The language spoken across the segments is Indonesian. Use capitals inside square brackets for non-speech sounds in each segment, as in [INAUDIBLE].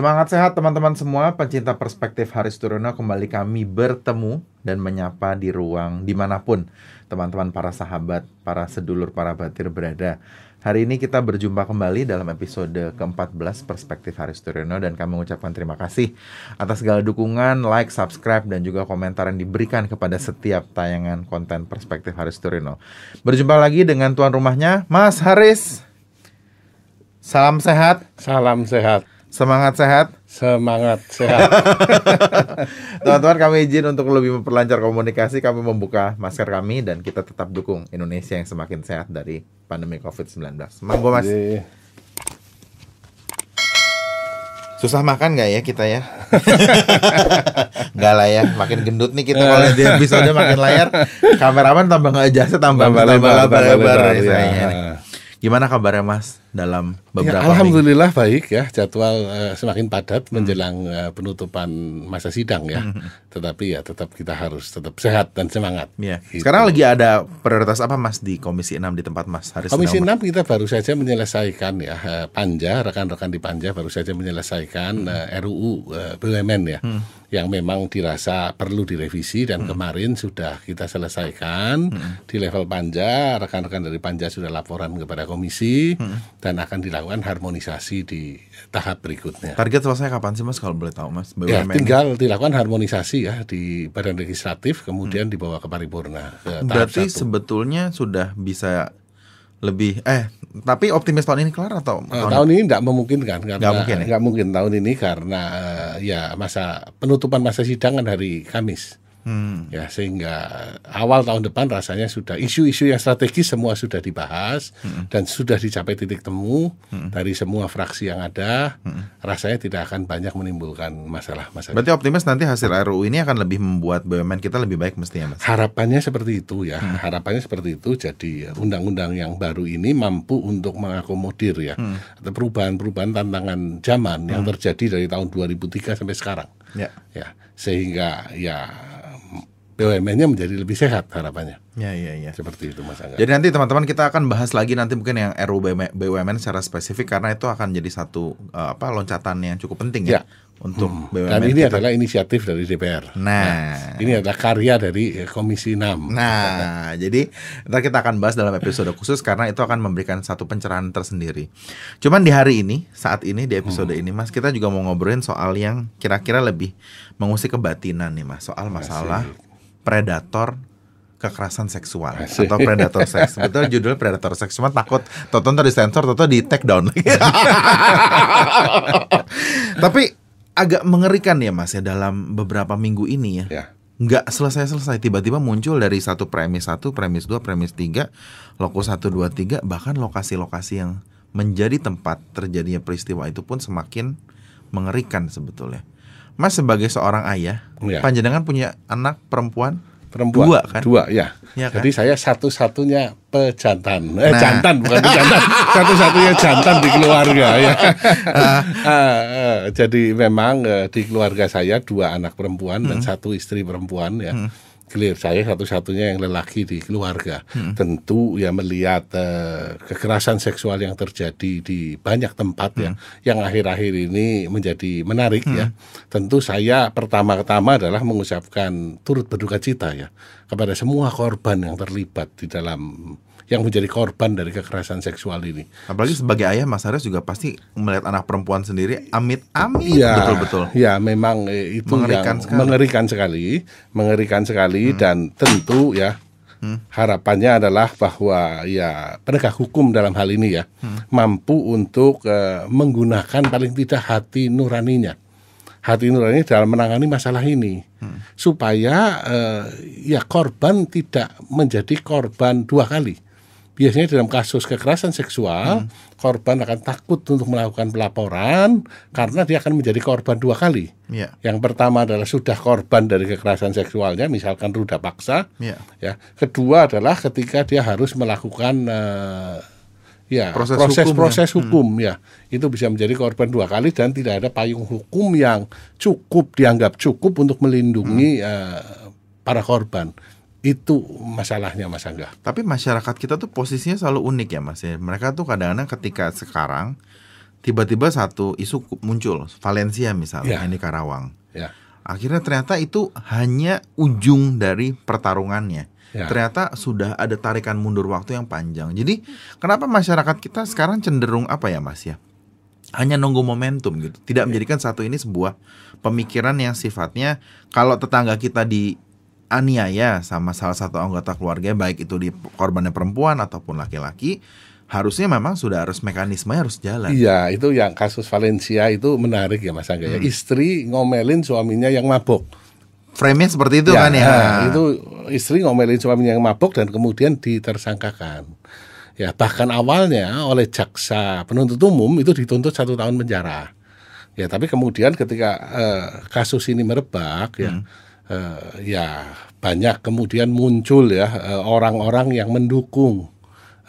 Semangat sehat teman-teman semua, pencinta perspektif Haris Turono kembali kami bertemu dan menyapa di ruang di mana pun teman-teman para sahabat, para sedulur, para batir berada. Hari ini kita berjumpa kembali dalam episode ke-14 Perspektif Haris Turiono dan kami mengucapkan terima kasih atas segala dukungan, like, subscribe, dan juga komentar yang diberikan kepada setiap tayangan konten Perspektif Haris Turiono. Berjumpa lagi dengan tuan rumahnya, Mas Haris. Salam sehat. Salam sehat. Semangat sehat. Semangat sehat. [LAUGHS] Teman-teman kami izin untuk lebih memperlancar komunikasi kami membuka masker kami dan kita tetap dukung Indonesia yang semakin sehat dari pandemi COVID-19. Monggo Mas. Jadi, Susah makan nggak ya kita ya? [LAUGHS] Nggak lah ya, makin gendut nih kita kalau di episode makin layar. Kameraman tambah nggak jasa tambah tambah lebar lebar, ya. nih. Gimana kabarnya Mas dalam Ya, beberapa minggu? Alhamdulillah baik ya jadwal eh, semakin padat menjelang eh, penutupan masa sidang ya. Tetapi ya tetap kita harus tetap sehat dan semangat. Iya. Gitu. Sekarang lagi ada prioritas apa Mas di Komisi 6 di tempat Mas Haris Komisi sedang 6 kita baru saja menyelesaikan ya eh, Panja rekan-rekan di Panja baru saja menyelesaikan eh, RUU eh, BUMN ya yang memang dirasa perlu direvisi dan kemarin sudah kita selesaikan di level Panja rekan-rekan dari Panja sudah laporan kepada komisi dan akan dilakukan harmonisasi di tahap berikutnya. Target selesai kapan sih Mas kalau boleh tahu Mas? Ya, tinggal dilakukan harmonisasi ya di Badan Legislatif kemudian dibawa ke paripurna. ke tahap Berarti satu. sebetulnya sudah bisa lebih eh tapi optimis tahun ini kelar atau Eh, tahun ini tidak memungkinkan karena Nggak mungkin ya? nggak mungkin tahun ini karena eh, ya masa penutupan masa sidang kan hari Kamis Hmm. ya sehingga awal tahun depan rasanya sudah isu-isu yang strategis semua sudah dibahas Hmm. dan sudah dicapai titik temu dari semua fraksi yang ada rasanya tidak akan banyak menimbulkan masalah-masalah Berarti optimis nanti hasil RUU ini akan lebih membuat BUMN kita lebih baik mestinya Mas. Harapannya seperti itu ya, harapannya seperti itu. Jadi undang-undang yang baru ini mampu untuk mengakomodir ya atau perubahan-perubahan tantangan zaman yang terjadi dari tahun 2003 sampai sekarang. Ya. Ya, sehingga ya BUMN-nya menjadi lebih sehat harapannya. Ya ya ya. Seperti itu Mas Angga. Jadi nanti teman-teman kita akan bahas lagi nanti mungkin yang RUU BUM- BUMN secara spesifik karena itu akan jadi satu eh, apa loncatan yang cukup penting ya, Ya. untuk BUMN. Dan ini kita. adalah inisiatif dari DPR. Nah. Ini adalah karya dari eh, Komisi 6. Nah, jadi ntar kita akan bahas dalam episode khusus karena itu akan memberikan satu pencerahan tersendiri. Cuman di hari ini, saat ini di episode ini, Mas, kita juga mau ngobrolin soal yang kira-kira lebih mengusik kebatinan nih, Mas, soal masalah predator kekerasan seksual Asik. atau predator seks. Betul judul predator seks. Cuma takut tonton tadi sensor, toto di take down. [LAUGHS] Tapi agak mengerikan ya, Mas, ya dalam beberapa minggu ini ya Ya. nggak selesai-selesai tiba-tiba muncul dari satu premis satu premis dua premis tiga lokus satu dua tiga bahkan lokasi-lokasi yang menjadi tempat terjadinya peristiwa itu pun semakin mengerikan sebetulnya Mas sebagai seorang ayah Ya. panjenengan punya anak perempuan Perempuan. Dua, kan? Dua, ya. Iya, kan? Jadi saya satu-satunya pejantan. Eh, Nah. jantan, bukan pejantan. [LAUGHS] Satu-satunya jantan di keluarga, ya. [LAUGHS] Ah, ah, jadi memang eh, di keluarga saya dua anak perempuan Hmm. dan satu istri perempuan, ya. Clear, saya satu-satunya yang lelaki di keluarga. Hmm. Tentu ya melihat eh, kekerasan seksual yang terjadi di banyak tempat ya, Hmm. yang akhir-akhir ini menjadi menarik ya. Tentu saya pertama-tama adalah mengucapkan turut berduka cita ya kepada semua korban yang terlibat di dalam yang menjadi korban dari kekerasan seksual ini. apalagi sebagai ayah Mas Haris juga pasti melihat anak perempuan sendiri amit amit Iya, betul-betul Ya, memang eh, itu Mengerikan yang sekali. Hmm. mengerikan sekali, mengerikan sekali dan tentu ya harapannya adalah bahwa ya penegak hukum dalam hal ini ya Hmm. mampu untuk eh, menggunakan paling tidak hati nuraninya. Hati nurani dalam menangani masalah ini Hmm. supaya eh, ya korban tidak menjadi korban dua kali. Biasanya dalam kasus kekerasan seksual, korban akan takut untuk melakukan pelaporan karena dia akan menjadi korban dua kali. Iya. Yang pertama adalah sudah korban dari kekerasan seksualnya, misalkan ruda paksa. Iya. Ya, kedua adalah ketika dia harus melakukan eh, ya Proses proses hukum, proses, ya. hukum ya itu bisa menjadi korban dua kali dan tidak ada payung hukum yang cukup dianggap cukup untuk melindungi eh, para korban itu masalahnya Mas Angga. Tapi masyarakat kita tuh posisinya selalu unik ya Mas ya. Mereka tuh kadang-kadang ketika sekarang tiba-tiba satu isu muncul Valencia misalnya Ya. ini Karawang. Ya. Akhirnya ternyata itu hanya ujung dari pertarungannya. Ya. Ternyata sudah ada tarikan mundur waktu yang panjang. Jadi kenapa masyarakat kita sekarang cenderung apa ya Mas ya? Hanya nunggu momentum gitu. Tidak menjadikan satu ini sebuah pemikiran yang sifatnya kalau tetangga kita di aniaya sama salah satu anggota keluarga baik itu di korbannya perempuan ataupun laki-laki harusnya memang sudah harus mekanismenya harus jalan. Iya, itu yang kasus Valencia itu menarik ya Mas Angga ya. Istri ngomelin suaminya yang mabuk. Frame-nya seperti itu Ya, kan ya. nah, itu istri ngomelin suaminya yang mabuk dan kemudian ditersangkakan. Ya, bahkan awalnya oleh jaksa penuntut umum itu dituntut satu tahun penjara. Ya, tapi kemudian ketika eh, kasus ini merebak ya, eh, ya banyak kemudian muncul ya eh, orang-orang yang mendukung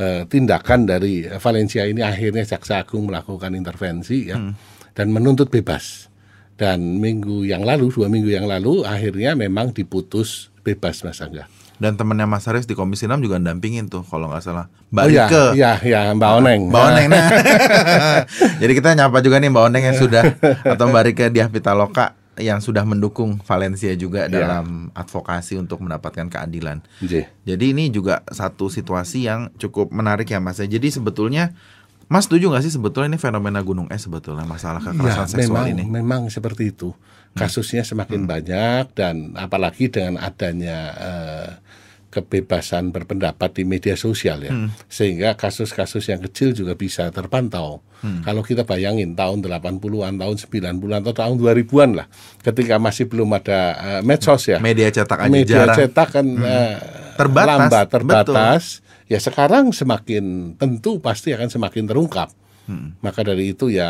eh, tindakan dari Valencia ini akhirnya jaksa agung melakukan intervensi ya dan menuntut bebas dan minggu yang lalu dua minggu yang lalu akhirnya memang diputus bebas mas Angga. Dan temennya Mas Haris di Komisi 6 juga dampingin tuh kalau nggak salah. Mbak Oh ya, Rike. ya, ya Mbak Oneng. Mbak Oneng nah. [LAUGHS] [LAUGHS] Jadi kita nyapa juga nih Mbak Oneng yang sudah atau Mbak Rike Diah Pitaloka yang sudah mendukung Valencia juga Ya. dalam advokasi untuk mendapatkan keadilan. J. Jadi ini juga satu situasi yang cukup menarik ya Mas. Jadi sebetulnya Mas setuju nggak sih sebetulnya ini fenomena gunung es sebetulnya masalah kekerasan Ya, seksual memang, ini? Hmm. memang seperti itu. Kasusnya semakin banyak dan apalagi dengan adanya eh, kebebasan berpendapat di media sosial ya. Hmm. Sehingga kasus-kasus yang kecil juga bisa terpantau. Hmm. Kalau kita bayangin tahun 80-an, tahun 90-an atau tahun 2000-an lah ketika masih belum ada eh, medsos ya. Media cetak aja media jarang. cetak kan eh, Terbatas, lambat terbatas ya sekarang semakin tentu pasti akan semakin terungkap Hmm. maka dari itu ya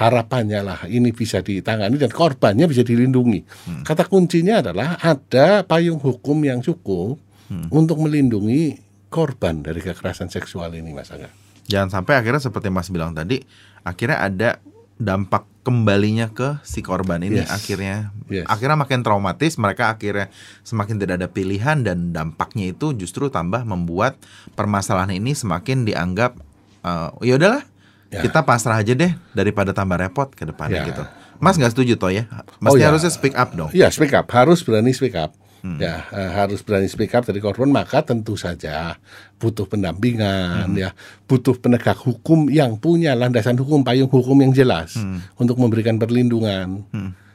harapannya lah ini bisa ditangani dan korbannya bisa dilindungi Hmm. kata kuncinya adalah ada payung hukum yang cukup Hmm. untuk melindungi korban dari kekerasan seksual ini mas Angga Jangan sampai akhirnya seperti Mas bilang tadi, akhirnya ada dampak kembalinya ke si korban ini Yes. akhirnya Yes. akhirnya makin traumatis mereka akhirnya semakin tidak ada pilihan dan dampaknya itu justru tambah membuat permasalahan ini semakin dianggap eh, ya udahlah Ya. kita pasrah aja deh daripada tambah repot ke depannya Ya. gitu Mas nggak setuju toh ya Masnya ya. harusnya speak up dong Ya speak up, harus berani speak up. Hmm. Ya, eh, harus berani speak up dari korban maka tentu saja butuh pendampingan Hmm. ya, butuh penegak hukum yang punya landasan hukum, payung hukum yang jelas Hmm. untuk memberikan perlindungan.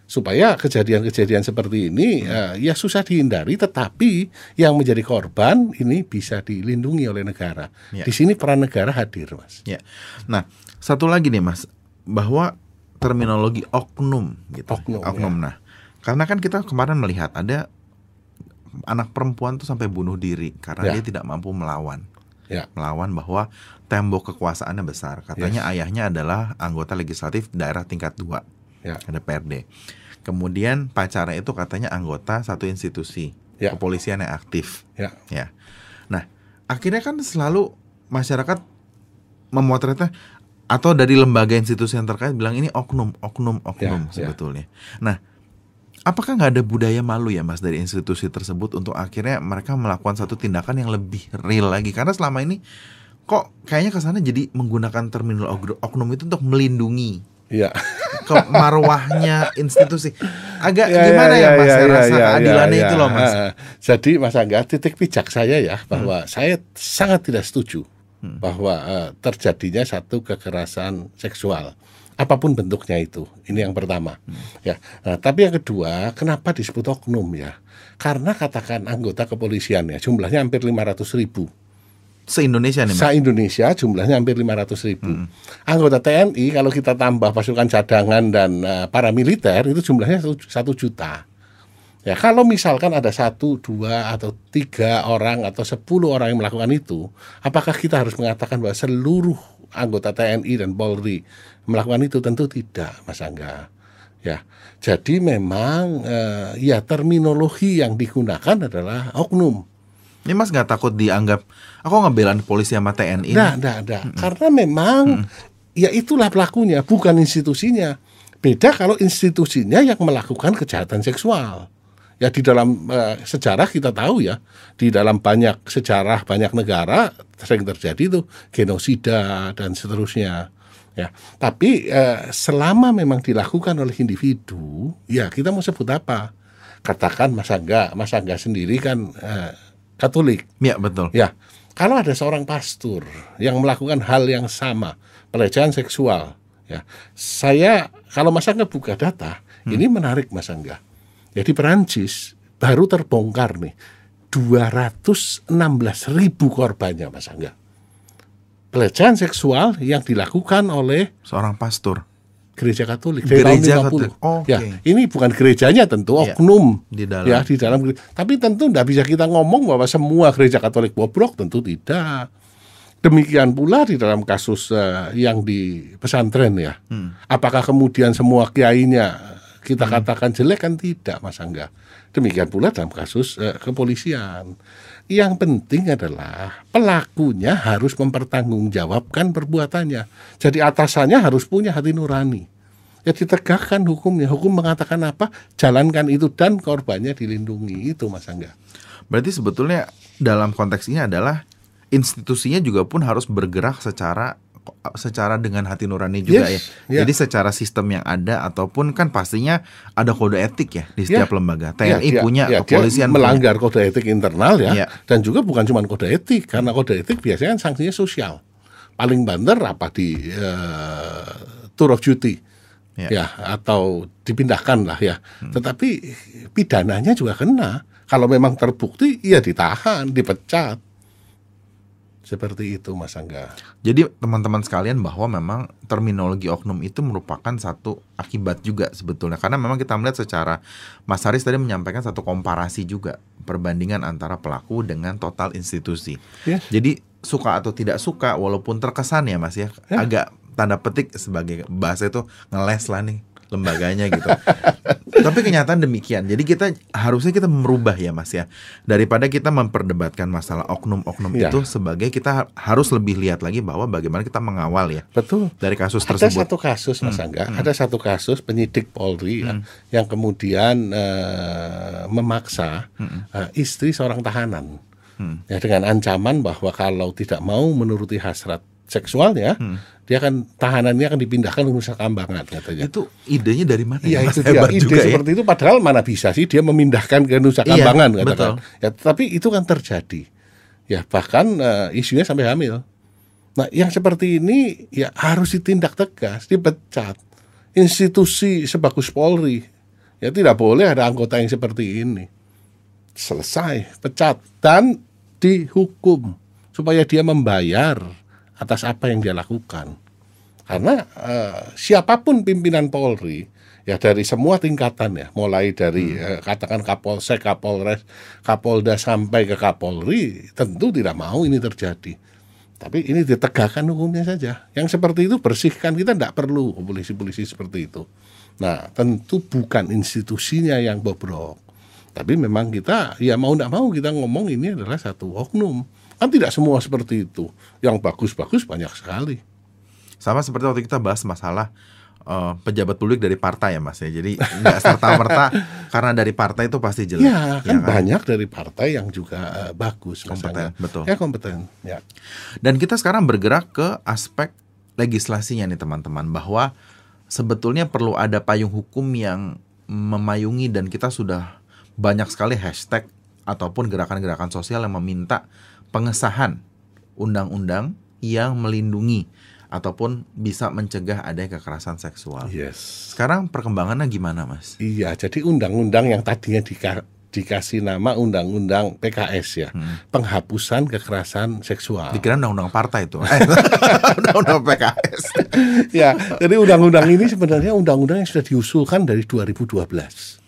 Supaya kejadian-kejadian seperti ini Hmm. eh, ya susah dihindari tetapi yang menjadi korban ini bisa dilindungi oleh negara. Ya. Di sini peran negara hadir, Mas. Ya. Nah, satu lagi nih Mas, bahwa terminologi oknum gitu. Oknum, Nah, karena kan kita kemarin melihat ada anak perempuan tuh sampai bunuh diri karena Ya. dia tidak mampu melawan. Ya. Melawan bahwa tembok kekuasaannya besar. Katanya ayahnya adalah anggota legislatif daerah tingkat 2 Ya. DPRD. Kemudian pacarnya itu katanya anggota satu institusi Ya. kepolisian yang aktif. Ya. Ya. Nah, akhirnya kan selalu masyarakat memotretnya atau dari lembaga institusi yang terkait bilang ini oknum, oknum, oknum Ya, ya. sebetulnya. Nah, apakah nggak ada budaya malu ya mas dari institusi tersebut untuk akhirnya mereka melakukan satu tindakan yang lebih real lagi? Karena selama ini kok kayaknya ke sana jadi menggunakan terminologi oknum itu untuk melindungi Ya. ke marwahnya institusi. Agak Ya, gimana ya, mas? Saya ya, rasa ya, keadilannya ya, itu ya. loh mas. Ha, Jadi Mas Angga, titik pijak saya ya bahwa saya sangat tidak setuju bahwa eh, terjadinya satu kekerasan seksual apa pun bentuknya itu. Ini yang pertama. Ya. Nah, tapi yang kedua, kenapa disebut oknum ya? Karena katakan anggota kepolisian ya, jumlahnya hampir 500 ribu. Se Indonesia nih mas. Sa Indonesia jumlahnya hampir 500 ribu. Anggota TNI kalau kita tambah pasukan cadangan dan eh, paramiliter itu jumlahnya satu juta. Ya kalau misalkan ada satu, dua atau tiga orang atau sepuluh orang yang melakukan itu, apakah kita harus mengatakan bahwa seluruh anggota TNI dan Polri melakukan itu? Tentu tidak, Mas Angga. Ya, jadi memang eh, ya terminologi yang digunakan adalah oknum. Ini mas nggak takut dianggap aku ngebelan polisi sama TNI? Enggak, enggak, enggak. Karena memang ya itulah pelakunya, bukan institusinya. Beda kalau institusinya yang melakukan kejahatan seksual. Ya di dalam eh, sejarah kita tahu ya, di dalam banyak sejarah banyak negara sering terjadi itu genosida dan seterusnya. Ya, tapi eh, selama memang dilakukan oleh individu, ya kita mau sebut apa? Katakan Mas Angga, Mas Angga sendiri kan eh, Katolik. Ya betul. Ya, kalau ada seorang pastor yang melakukan hal yang sama, pelecehan seksual, ya, saya kalau Mas Angga buka data, hmm. ini menarik Mas Angga. Jadi Perancis baru terbongkar nih 216 ribu korbannya Mas Angga pelecehan seksual yang dilakukan oleh seorang pastor gereja Katolik dari gereja tahun 50. Oh, okay. Ya, ini bukan gerejanya tentu ya, oknum di dalam. ya di dalam tapi tentu tidak bisa kita ngomong bahwa semua gereja Katolik bobrok tentu tidak. Demikian pula di dalam kasus uh, yang di pesantren ya. Hmm. Apakah kemudian semua kiainya kita hmm. katakan jelek kan tidak Mas Angga. Demikian pula dalam kasus uh, kepolisian. Yang penting adalah pelakunya harus mempertanggungjawabkan perbuatannya. Jadi atasannya harus punya hati nurani. Ya ditegakkan hukumnya. Hukum mengatakan apa? Jalankan itu dan korbannya dilindungi. Itu Mas Angga. Berarti sebetulnya dalam konteks ini adalah institusinya juga pun harus bergerak secara secara dengan hati nurani juga yes, ya. Yeah. Jadi secara sistem yang ada ataupun kan pastinya ada kode etik ya di setiap yeah. lembaga. TNI yeah, punya, yeah, kepolisian melanggar punya. kode etik internal ya. Yeah. Dan juga bukan cuma kode etik karena kode etik biasanya kan sanksinya sosial. Paling banter apa di uh, tour of duty. Yeah. Ya, atau dipindahkan lah ya. Hmm. Tetapi pidananya juga kena. Kalau memang terbukti ya ditahan, dipecat seperti itu Mas Angga. Jadi teman-teman sekalian bahwa memang terminologi oknum itu merupakan satu akibat juga sebetulnya karena memang kita melihat secara Mas Haris tadi menyampaikan satu komparasi juga perbandingan antara pelaku dengan total institusi. Yeah. Jadi suka atau tidak suka walaupun terkesan ya Mas ya yeah. agak tanda petik sebagai bahasa itu ngeles lah nih lembaganya gitu. [LAUGHS] Tapi kenyataan demikian. Jadi kita harusnya kita merubah ya Mas ya. Daripada kita memperdebatkan masalah oknum-oknum ya. itu sebagai kita harus lebih lihat lagi bahwa bagaimana kita mengawal ya. Betul. Dari kasus ada tersebut. Ada satu kasus Mas hmm. Angga, hmm. ada satu kasus penyidik Polri ya, hmm. ya, yang kemudian uh, memaksa hmm. uh, istri seorang tahanan. Hmm. Ya dengan ancaman bahwa kalau tidak mau menuruti hasrat seksualnya, hmm. Dia akan tahanannya akan dipindahkan ke Nusa Kambangan katanya. Itu idenya dari mana? Iya, itu dia. Ide juga, ya. seperti ya? itu padahal mana bisa sih dia memindahkan ke Nusa iya, Kambangan iya, katakan. Betul. Ya, tapi itu kan terjadi. Ya, bahkan uh, isunya sampai hamil. Nah, yang seperti ini ya harus ditindak tegas, dipecat. Institusi sebagus Polri ya tidak boleh ada anggota yang seperti ini. Selesai, pecat dan dihukum supaya dia membayar atas apa yang dia lakukan. Karena uh, siapa pun pimpinan Polri ya dari semua tingkatan ya, mulai dari hmm. uh, katakan Kapolsek, Kapolres, Kapolda sampai ke Kapolri, tentu tidak mau ini terjadi. Tapi ini ditegakkan hukumnya saja. Yang seperti itu bersihkan kita tidak perlu polisi-polisi seperti itu. Nah, tentu bukan institusinya yang bobrok. Tapi memang kita ya mau tidak mau kita ngomong ini adalah satu oknum Kan tidak semua seperti itu. Yang bagus-bagus banyak sekali. Sama seperti waktu kita bahas masalah uh, pejabat publik dari partai ya mas ya. Jadi nggak serta merta [LAUGHS] karena dari partai itu pasti jelek. Ya kan, ya, kan? banyak dari partai yang juga uh, bagus. Kompeten, misalnya. betul. Ya kompeten. Ya. Dan kita sekarang bergerak ke aspek legislasinya nih teman-teman bahwa sebetulnya perlu ada payung hukum yang memayungi dan kita sudah banyak sekali hashtag ataupun gerakan-gerakan sosial yang meminta pengesahan undang-undang yang melindungi ataupun bisa mencegah adanya kekerasan seksual. Yes. Sekarang perkembangannya gimana, Mas? Iya, jadi undang-undang yang tadinya dika dikasih nama undang-undang PKS ya, hmm. penghapusan kekerasan seksual. Dikira undang-undang partai itu. [LAUGHS] [LAUGHS] undang-undang PKS. ya, jadi undang-undang ini sebenarnya undang-undang yang sudah diusulkan dari 2012.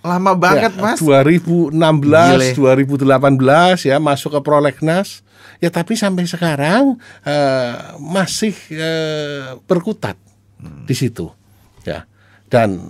Lama banget, ya, Mas. 2016, Gile. 2018 ya masuk ke prolegnas. Ya tapi sampai sekarang uh, masih uh, berkutat hmm. di situ. Ya. Dan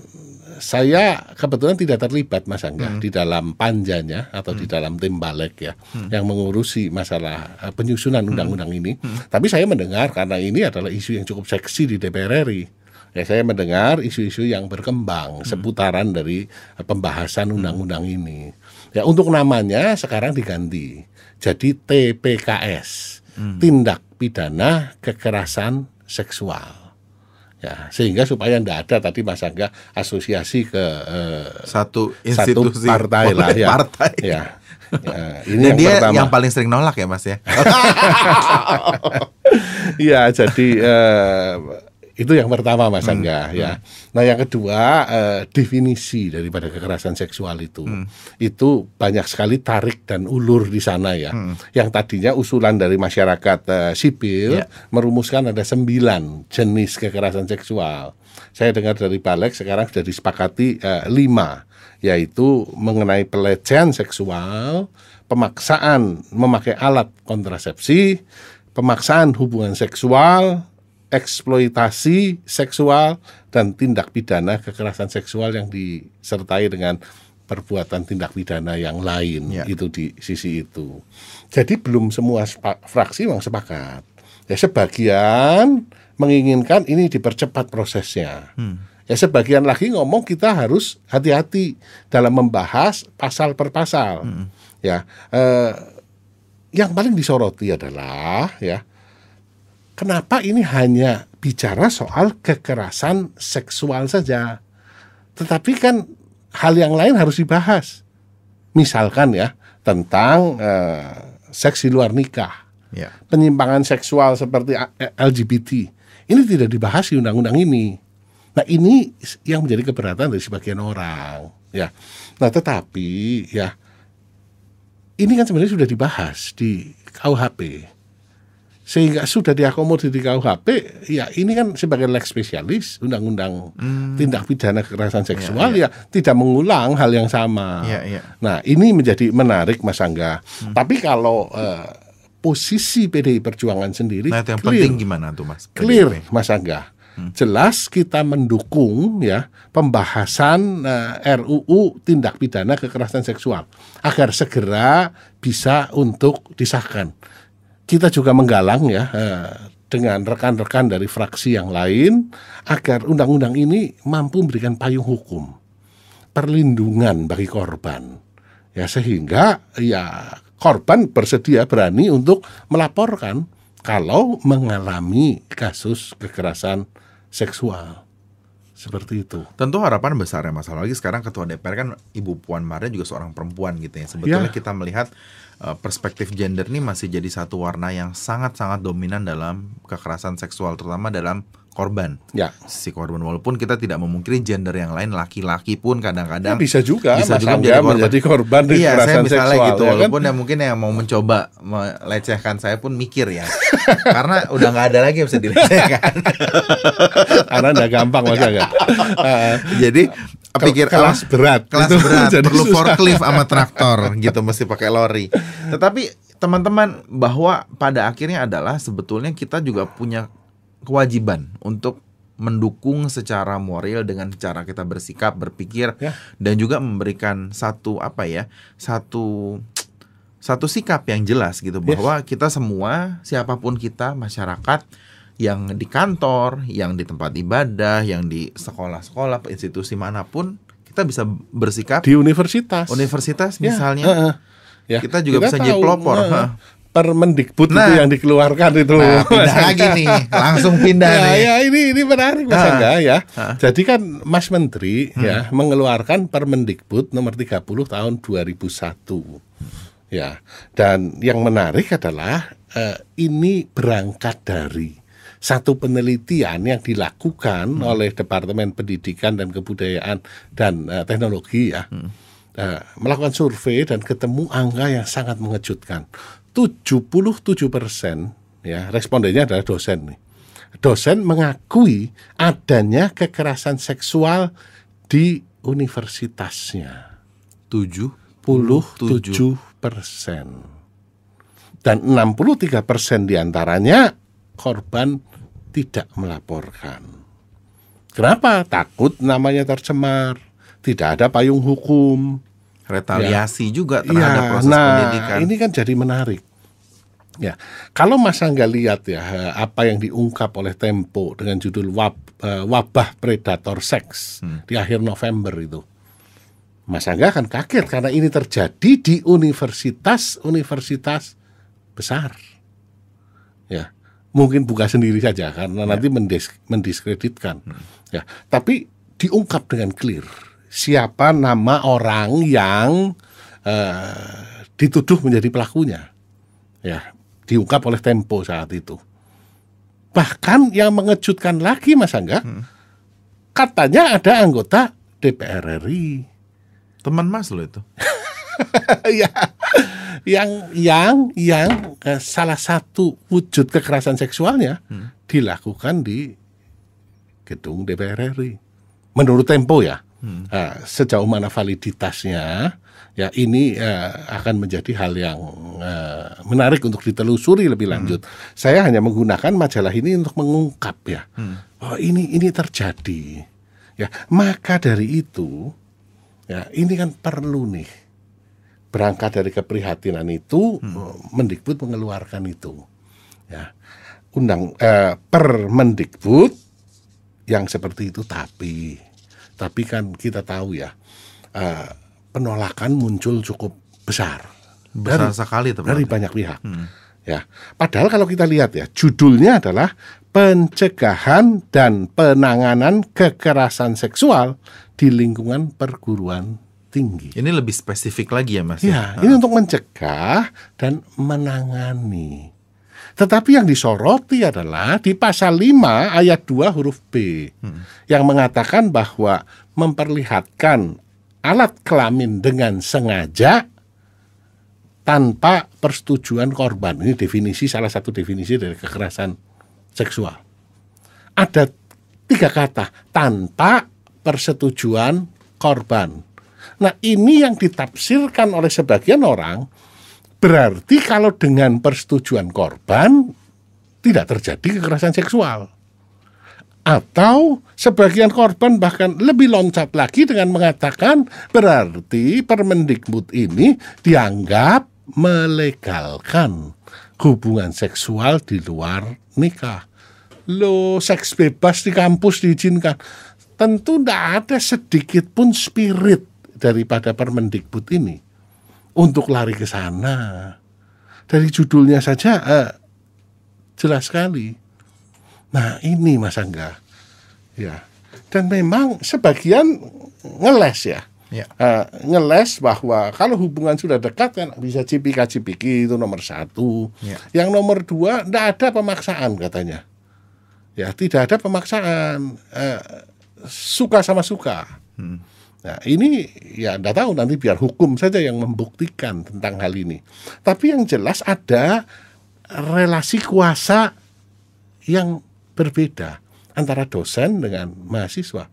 saya kebetulan tidak terlibat Mas Angga hmm. di dalam panjanya atau hmm. di dalam tim balik ya hmm. yang mengurusi masalah uh, penyusunan hmm. undang-undang ini. Hmm. Tapi saya mendengar karena ini adalah isu yang cukup seksi di DPR RI ya saya mendengar isu-isu yang berkembang hmm. seputaran dari pembahasan undang-undang ini. Ya untuk namanya sekarang diganti jadi TPKS, hmm. tindak pidana kekerasan seksual. Ya, sehingga supaya tidak ada tadi Mas Angga asosiasi ke eh, Satu satu institusi partai lah ya. partai. Ya. Ya, [LAUGHS] ini Dan yang dia pertama. yang paling sering nolak ya Mas ya. Iya, [LAUGHS] jadi eh, itu yang pertama Mas Angga ya. Nah, yang kedua eh, definisi daripada kekerasan seksual itu. Itu banyak sekali tarik dan ulur di sana ya. Yang tadinya usulan dari masyarakat eh, sipil Ya. merumuskan ada sembilan jenis kekerasan seksual. Saya dengar dari Balek sekarang sudah disepakati eh, lima, yaitu mengenai pelecehan seksual, pemaksaan memakai alat kontrasepsi, pemaksaan hubungan seksual, eksploitasi seksual dan tindak pidana kekerasan seksual yang disertai dengan perbuatan tindak pidana yang lain Ya. itu di sisi itu. Jadi belum semua fraksi memang sepakat. Ya sebagian menginginkan ini dipercepat prosesnya. Ya sebagian lagi ngomong kita harus hati-hati dalam membahas pasal per pasal. Ya, eh, yang paling disoroti adalah ya kenapa ini hanya bicara soal kekerasan seksual saja. Tetapi kan hal yang lain harus dibahas. Misalkan ya tentang eh, seks di luar nikah, Ya. penyimpangan seksual seperti A- LGBT. Ini tidak dibahas di undang-undang ini. Nah, ini yang menjadi keberatan dari sebagian orang, ya. Nah, tetapi ya ini kan sebenarnya sudah dibahas di KUHP sehingga sudah diakomodir di KUHP ya ini kan sebagai lex spesialis undang-undang tindak pidana kekerasan seksual ya, tidak mengulang hal yang sama. Iya, iya. Nah ini menjadi menarik Mas Angga. Tapi kalau eh, posisi PDI Perjuangan sendiri Nah, yang clear, penting gimana tuh Mas? clear PDIP? Mas Angga. Jelas kita mendukung ya pembahasan eh, RUU tindak pidana kekerasan seksual agar segera bisa untuk disahkan. Kita juga menggalang ya eh, dengan rekan-rekan dari fraksi yang lain agar undang-undang ini mampu memberikan payung hukum perlindungan bagi korban. Ya sehingga ya korban bersedia berani untuk melaporkan kalau mengalami kasus kekerasan seksual. Seperti itu. Tentu harapan besar ya Mas lagi sekarang ketua DPR kan Ibu Puan Maharani juga seorang perempuan gitu ya. Sebetulnya Ya. kita melihat perspektif gender ini masih jadi satu warna yang sangat-sangat dominan dalam kekerasan seksual terutama dalam korban. Ya. Si korban walaupun kita tidak memungkiri gender yang lain laki-laki pun Ya, kadang-kadang bisa juga bisa juga menjadi korban. menjadi korban Iya, saya misalnya seksual, gitu. ya kan? Walaupun yang mungkin yang mau mencoba melecehkan saya pun mikir ya, karena udah nggak ada lagi yang bisa dilecehkan. [LAUGHS] Karena enggak gampang Mas Angga. Eh, Jadi pikir kelas "Ah, berat. kelas Itu berat jadi perlu susah. forklift sama [LAUGHS] traktor gitu mesti pakai lori. Tetapi teman-teman bahwa pada akhirnya adalah sebetulnya kita juga punya kewajiban untuk mendukung secara moral dengan cara kita bersikap, berpikir Ya. dan juga memberikan satu apa ya, satu satu sikap yang jelas gitu Yes. bahwa kita semua siapa pun kita masyarakat yang di kantor, yang di tempat ibadah, yang di sekolah-sekolah, institusi mana pun kita bisa bersikap di universitas. universitas Ya, misalnya heeh. Ya, Kita juga bisa jadi pelopor, heeh. heeh. Permendikbud Nah. itu yang dikeluarkan itu. Nah, pindah lagi nih, [LAUGHS] langsung pindah ya, nih. ya ini ini menarik Mas. Angga ya. Jadi kan Mas Menteri Hmm. ya mengeluarkan Permendikbud nomor 30 tahun 2001. Ya. Dan yang menarik adalah eh, ini berangkat dari satu penelitian yang dilakukan Hmm. oleh Departemen Pendidikan dan Kebudayaan dan eh, Teknologi ya. Hmm. Eh, melakukan survei dan ketemu angka yang sangat mengejutkan. 77 persen ya respondennya adalah dosen nih. Dosen mengakui adanya kekerasan seksual di universitasnya. 77 persen. Dan 63 persen di antaranya korban tidak melaporkan. Kenapa? Takut namanya tercemar, tidak ada payung hukum. Retaliasi juga terhadap Iya, proses nah, pendidikan. ini kan jadi menarik. Ya, kalau Mas Angga lihat ya eh, apa yang diungkap oleh Tempo dengan judul wab, eh, wabah predator seks Hmm. di akhir November itu, Mas Angga akan kaget karena ini terjadi di universitas-universitas besar. Ya, mungkin buka sendiri saja karena nanti mendisk, mendiskreditkan. Ya, tapi diungkap dengan clear siapa nama orang yang uh, dituduh menjadi pelakunya. Ya, diungkap oleh Tempo saat itu. Bahkan yang mengejutkan lagi Mas Angga, hmm. katanya ada anggota DPR RI. Teman Mas lo itu. [LAUGHS] [LAUGHS] ya, yang yang yang eh, salah satu wujud kekerasan seksualnya hmm. dilakukan di gedung DPR RI. Menurut Tempo ya. Hmm. Nah, sejauh mana validitasnya ya ini uh, akan menjadi hal yang uh, menarik untuk ditelusuri lebih hmm. lanjut. Hmm. Saya hanya menggunakan majalah ini untuk mengungkap ya hmm. bahwa ini ini terjadi. Ya, maka dari itu ya ini kan perlu nih berangkat dari keprihatinan itu hmm. Mendikbud mengeluarkan itu. Ya. Undang eh, Permendikbud yang seperti itu tapi tapi kan kita tahu ya uh, penolakan muncul cukup besar besar dari, sekali dari banyak pihak hmm. ya padahal kalau kita lihat ya judulnya adalah pencegahan dan penanganan kekerasan seksual di lingkungan perguruan tinggi. Ini lebih spesifik lagi ya Mas? Ya, ini untuk mencegah dan menangani. Tetapi yang disoroti adalah di pasal 5 ayat 2 huruf B hmm. yang mengatakan bahwa memperlihatkan alat kelamin dengan sengaja tanpa persetujuan korban. Ini definisi salah satu definisi dari kekerasan seksual. Ada tiga kata tanpa persetujuan korban. Nah, ini yang ditafsirkan oleh sebagian orang Berarti kalau dengan persetujuan korban tidak terjadi kekerasan seksual. Atau sebagian korban bahkan lebih loncat lagi dengan mengatakan berarti Permendikbud ini dianggap melegalkan hubungan seksual di luar nikah. Lo seks bebas di kampus diizinkan. Tentu tidak ada sedikit pun spirit daripada Permendikbud ini untuk lari ke sana. Dari judulnya saja uh, jelas sekali. Nah ini Mas Angga, ya. Dan memang sebagian ngeles ya. Ya. Uh, ngeles bahwa kalau hubungan sudah dekat kan bisa cipika cipiki itu nomor satu. Ya. Yang nomor dua tidak ada pemaksaan katanya. Ya tidak ada pemaksaan. Uh, suka sama suka. Hmm. Nah, ini ya Anda tahu nanti biar hukum saja yang membuktikan tentang hal ini. Tapi yang jelas ada relasi kuasa yang berbeda antara dosen dengan mahasiswa.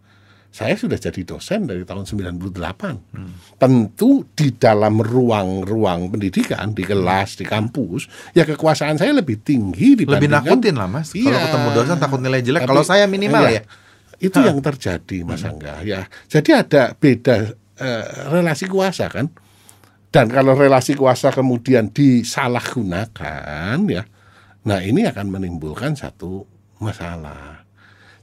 Saya sudah jadi dosen dari tahun 98. Hmm. Tentu di dalam ruang-ruang pendidikan, di kelas, di kampus, ya kekuasaan saya lebih tinggi dibandingkan... Lebih nakutin lah mas. Iya, Kalau ketemu dosen takut nilai jelek. Kalau saya minimal iya. ya itu yang terjadi Mas hmm. Angga ya. Jadi ada beda uh, relasi kuasa kan. Dan kalau relasi kuasa kemudian disalahgunakan ya. Nah, ini akan menimbulkan satu masalah.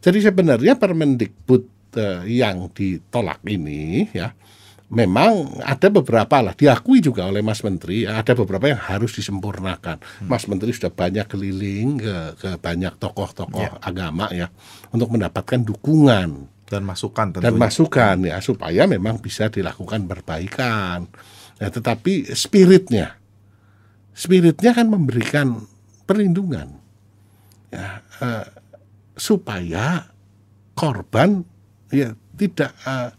Jadi sebenarnya Permendikbud uh, yang ditolak ini ya memang ada beberapa lah diakui juga oleh Mas Menteri ada beberapa yang harus disempurnakan. Hmm. Mas Menteri sudah banyak keliling ke, ke banyak tokoh-tokoh yeah. agama ya untuk mendapatkan dukungan dan masukan tentunya. dan masukan ya supaya memang bisa dilakukan perbaikan. Ya, tetapi spiritnya spiritnya kan memberikan perlindungan ya uh, supaya korban ya tidak uh,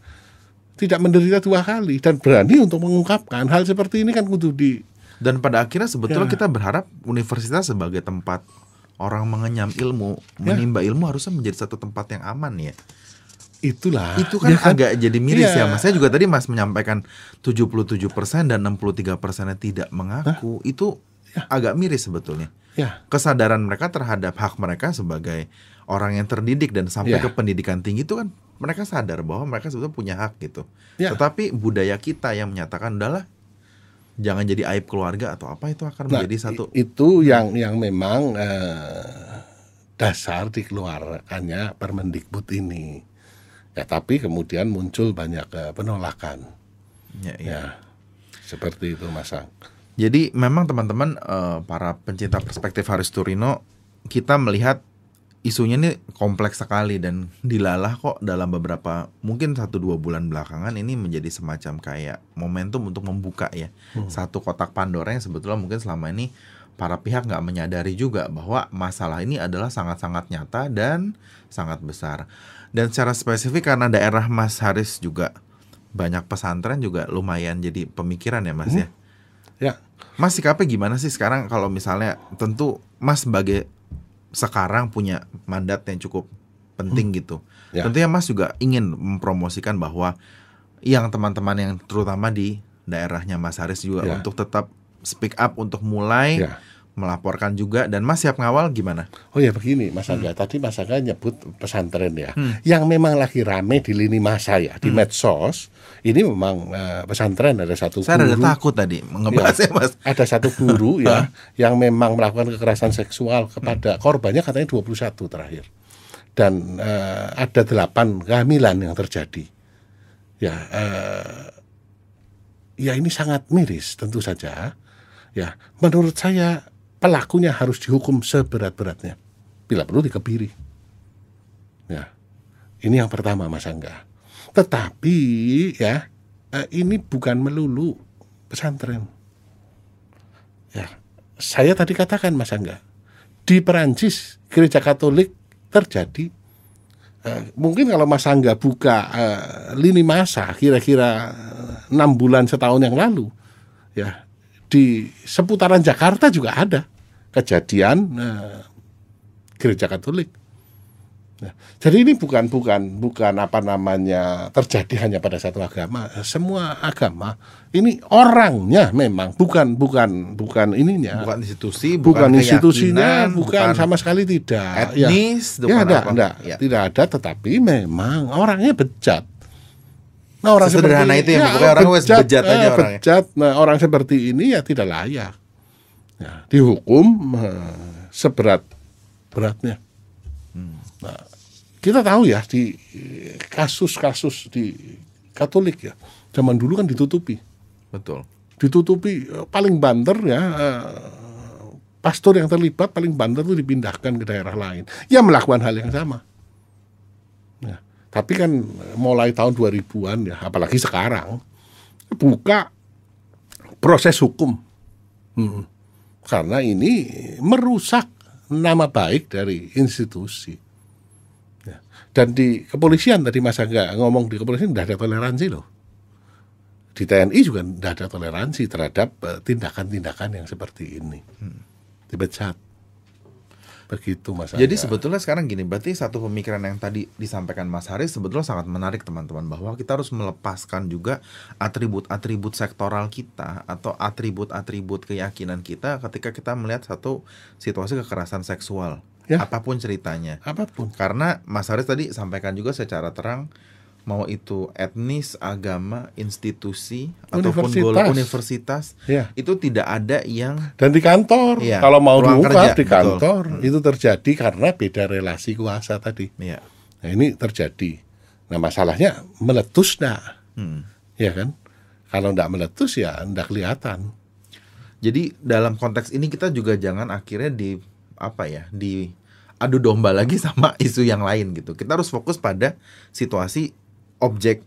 tidak menderita dua kali dan berani untuk mengungkapkan hal seperti ini kan kudu di dan pada akhirnya sebetulnya ya. kita berharap universitas sebagai tempat orang mengenyam ilmu, ya. menimba ilmu harusnya menjadi satu tempat yang aman ya. Itulah. Itu kan, ya kan? agak jadi miris ya. ya Mas. Saya juga tadi Mas menyampaikan 77% dan 63% persennya tidak mengaku. Hah? Itu ya. agak miris sebetulnya. Ya. Kesadaran mereka terhadap hak mereka sebagai orang yang terdidik dan sampai ya. ke pendidikan tinggi itu kan mereka sadar bahwa mereka sebetulnya punya hak gitu. Ya. Tetapi budaya kita yang menyatakan udahlah jangan jadi aib keluarga atau apa itu akan nah, menjadi satu itu yang yang memang eh, dasar dikeluarkannya Permendikbud ini. Ya tapi kemudian muncul banyak eh, penolakan. Ya, ya. ya seperti itu Masang. Jadi memang teman-teman eh, para pencinta perspektif Haris Turino kita melihat isunya ini kompleks sekali dan dilalah kok dalam beberapa mungkin satu dua bulan belakangan ini menjadi semacam kayak momentum untuk membuka ya hmm. satu kotak Pandora yang sebetulnya mungkin selama ini para pihak nggak menyadari juga bahwa masalah ini adalah sangat-sangat nyata dan sangat besar dan secara spesifik karena daerah Mas Haris juga banyak pesantren juga lumayan jadi pemikiran ya Mas hmm. ya ya Mas sikapnya gimana sih sekarang kalau misalnya tentu Mas sebagai sekarang punya mandat yang cukup penting hmm. gitu. Ya. Tentunya Mas juga ingin mempromosikan bahwa yang teman-teman yang terutama di daerahnya Mas Haris juga ya. untuk tetap speak up untuk mulai ya melaporkan juga dan Mas siap ngawal gimana? Oh ya begini Mas Angga, hmm. tadi Mas Angga nyebut pesantren ya. Hmm. Yang memang lagi rame di lini masa ya, di hmm. medsos. Ini memang uh, pesantren ada satu Saya guru. Saya takut tadi ngebahasnya ya, Mas. Ada satu guru ya yang memang melakukan kekerasan seksual kepada hmm. korbannya katanya 21 terakhir. Dan uh, ada delapan kehamilan yang terjadi. Ya uh, ya ini sangat miris tentu saja. Ya, menurut saya pelakunya harus dihukum seberat-beratnya. Bila perlu dikebiri. Ya. Ini yang pertama Mas Angga. Tetapi ya, eh, ini bukan melulu pesantren. Ya, saya tadi katakan Mas Angga, di Perancis gereja Katolik terjadi uh, mungkin kalau Mas Angga buka uh, lini masa kira-kira enam bulan setahun yang lalu, ya di seputaran Jakarta juga ada kejadian uh, gereja Katolik. Nah, jadi ini bukan bukan bukan apa namanya terjadi hanya pada satu agama, semua agama. Ini orangnya memang bukan bukan bukan ininya, bukan institusi, bukan, bukan institusinya, bukan, bukan sama sekali tidak. Ya. Etnis, ya, ya ada, enggak, ya. tidak ada, tetapi memang orangnya bejat. Nah, orang Sederhana itu ya, ya orang bejat, bejat aja eh, orangnya. Bejat. Nah, orang seperti ini ya tidak layak ya, dihukum uh, seberat beratnya. Hmm. Nah, kita tahu ya di kasus-kasus di Katolik ya zaman dulu kan ditutupi, betul, ditutupi uh, paling banter ya. Uh, pastor yang terlibat paling banter itu dipindahkan ke daerah lain. Ya melakukan hal yang sama. Ya, tapi kan mulai tahun 2000-an ya, apalagi sekarang buka proses hukum. Hmm karena ini merusak nama baik dari institusi. Ya. Dan di kepolisian tadi Mas Angga ngomong di kepolisian tidak ada toleransi loh. Di TNI juga tidak ada toleransi terhadap eh, tindakan-tindakan yang seperti ini. Hmm. Dipecat. Begitu Mas Jadi sebetulnya sekarang gini, berarti satu pemikiran yang tadi disampaikan Mas Haris sebetulnya sangat menarik teman-teman bahwa kita harus melepaskan juga atribut-atribut sektoral kita atau atribut-atribut keyakinan kita ketika kita melihat satu situasi kekerasan seksual. Ya. Apa pun ceritanya. Apa pun. Karena Mas Haris tadi sampaikan juga secara terang mau itu etnis, agama, institusi ataupun universitas, universitas ya. itu tidak ada yang dan di kantor ya, kalau mau diungkap di kantor betul. itu terjadi karena beda relasi kuasa tadi. Ya. Nah ini terjadi. Nah masalahnya meletus ndak, hmm. ya kan? Kalau ndak meletus ya ndak kelihatan. Jadi dalam konteks ini kita juga jangan akhirnya di apa ya di adu domba lagi [LAUGHS] sama isu yang lain gitu. Kita harus fokus pada situasi objek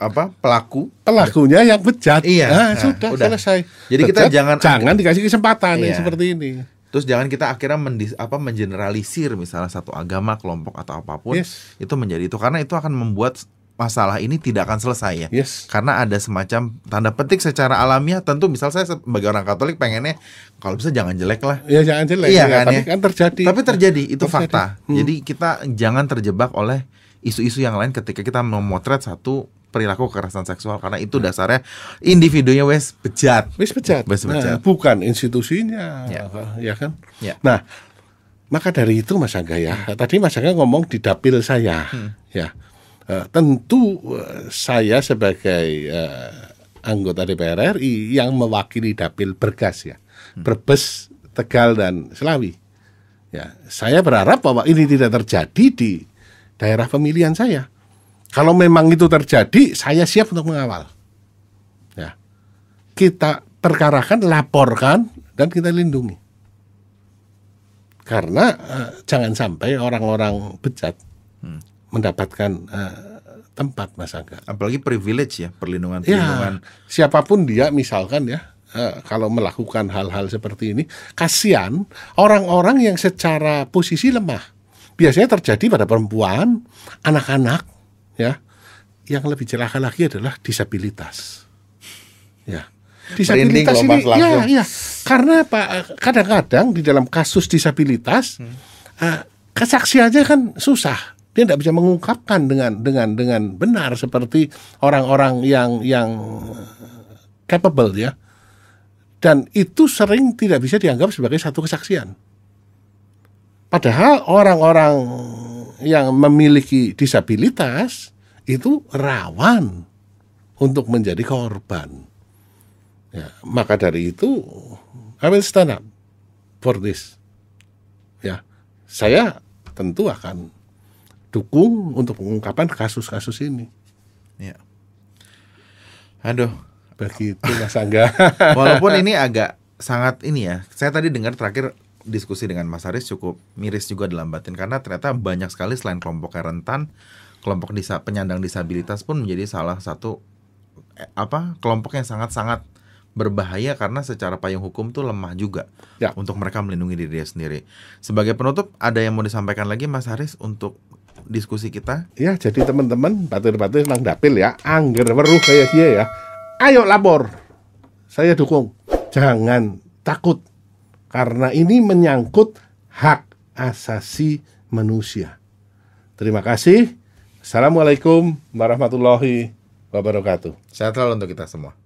apa pelaku pelakunya yang bejat iya nah, nah, sudah udah. selesai jadi bejat, kita jangan jangan dikasih kesempatan iya. yang seperti ini terus jangan kita akhirnya mendis, apa mengeneralisir misalnya satu agama kelompok atau apa pun yes. itu menjadi itu karena itu akan membuat masalah ini tidak akan selesai ya yes. karena ada semacam tanda petik secara alamiah tentu misal saya sebagai orang Katolik pengennya kalau bisa jangan jelek lah ya jangan jelek iya ya, kan, ya. kan terjadi tapi terjadi itu terjadi. fakta hmm. jadi kita jangan terjebak oleh isu-isu yang lain ketika kita memotret satu perilaku kekerasan seksual karena itu nah. dasarnya individunya wes bejat wes bejat, wes bejat. Nah, bukan institusinya ya, ya kan ya. nah maka dari itu Mas Angga ya hmm. tadi Mas Angga ngomong di dapil saya hmm. ya uh, tentu uh, saya sebagai uh, anggota DPR RI yang mewakili dapil Bergas ya hmm. Brebes Tegal dan Selawi ya saya berharap bahwa ini tidak terjadi di daerah pemilihan saya. Kalau memang itu terjadi, saya siap untuk mengawal. Ya. Kita perkarakan, laporkan, dan kita lindungi. Karena uh, jangan sampai orang-orang bejat hmm. mendapatkan uh, tempat Mas Angga. Apalagi privilege ya, perlindungan perlindungan. Ya, siapa pun dia misalkan ya uh, kalau melakukan hal-hal seperti ini, kasihan orang-orang yang secara posisi lemah. Biasanya terjadi pada perempuan, anak-anak ya. Yang lebih celaka lagi adalah disabilitas. Ya disabilitas ini ya ya karena pak kadang-kadang di dalam kasus disabilitas hmm. uh, kesaksiannya kan susah dia tidak bisa mengungkapkan dengan dengan dengan benar seperti orang-orang yang yang capable ya dan itu sering tidak bisa dianggap sebagai satu kesaksian padahal orang-orang yang memiliki disabilitas itu rawan untuk menjadi korban Ya, maka dari itu I will stand up for this. Ya, saya tentu akan dukung untuk pengungkapan kasus-kasus ini. Ya. Aduh, begitu Mas Angga. Walaupun [LAUGHS] ini agak sangat ini ya. Saya tadi dengar terakhir diskusi dengan Mas Aris cukup miris juga dalam batin karena ternyata banyak sekali selain kelompok rentan, kelompok disa penyandang disabilitas pun menjadi salah satu eh, apa kelompok yang sangat-sangat berbahaya karena secara payung hukum tuh lemah juga ya. untuk mereka melindungi diri sendiri. Sebagai penutup, ada yang mau disampaikan lagi Mas Haris untuk diskusi kita? Ya, jadi teman-teman, batir-batir nang dapil ya, angger weruh kayak dia ya. Ayo lapor. Saya dukung. Jangan takut. Karena ini menyangkut hak asasi manusia. Terima kasih. Assalamualaikum warahmatullahi wabarakatuh. Sehat selalu untuk kita semua.